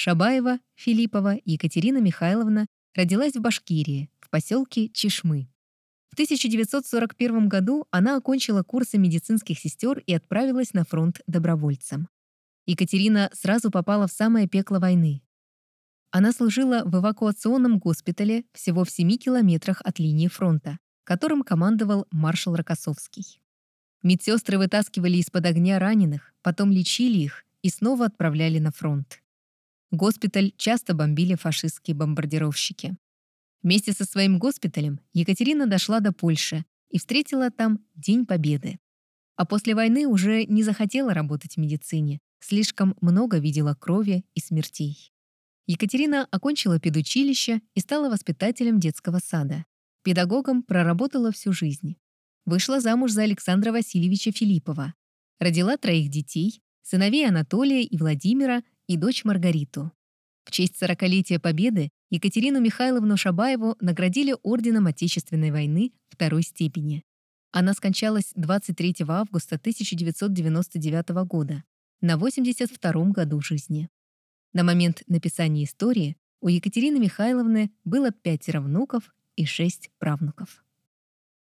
Шабаева Филиппова Екатерина Михайловна родилась в Башкирии, в поселке Чешмы. В 1941 году она окончила курсы медицинских сестер и отправилась на фронт добровольцем. Екатерина сразу попала в самое пекло войны. Она служила в эвакуационном госпитале всего в 7 километрах от линии фронта, которым командовал маршал Рокоссовский. Медсестры вытаскивали из-под огня раненых, потом лечили их и снова отправляли на фронт. Госпиталь часто бомбили фашистские бомбардировщики. Вместе со своим госпиталем Екатерина дошла до Польши и встретила там День Победы. А после войны уже не захотела работать в медицине, слишком много видела крови и смертей. Екатерина окончила педучилище и стала воспитателем детского сада. Педагогом проработала всю жизнь. Вышла замуж за Александра Васильевича Филиппова. Родила троих детей, сыновей Анатолия и Владимира и дочь Маргариту. В честь 40-летия Победы Екатерину Михайловну Шабаеву наградили Орденом Отечественной войны второй степени. Она скончалась 23 августа 1999 года на 82 году жизни. На момент написания истории у Екатерины Михайловны было пятеро внуков и шесть правнуков.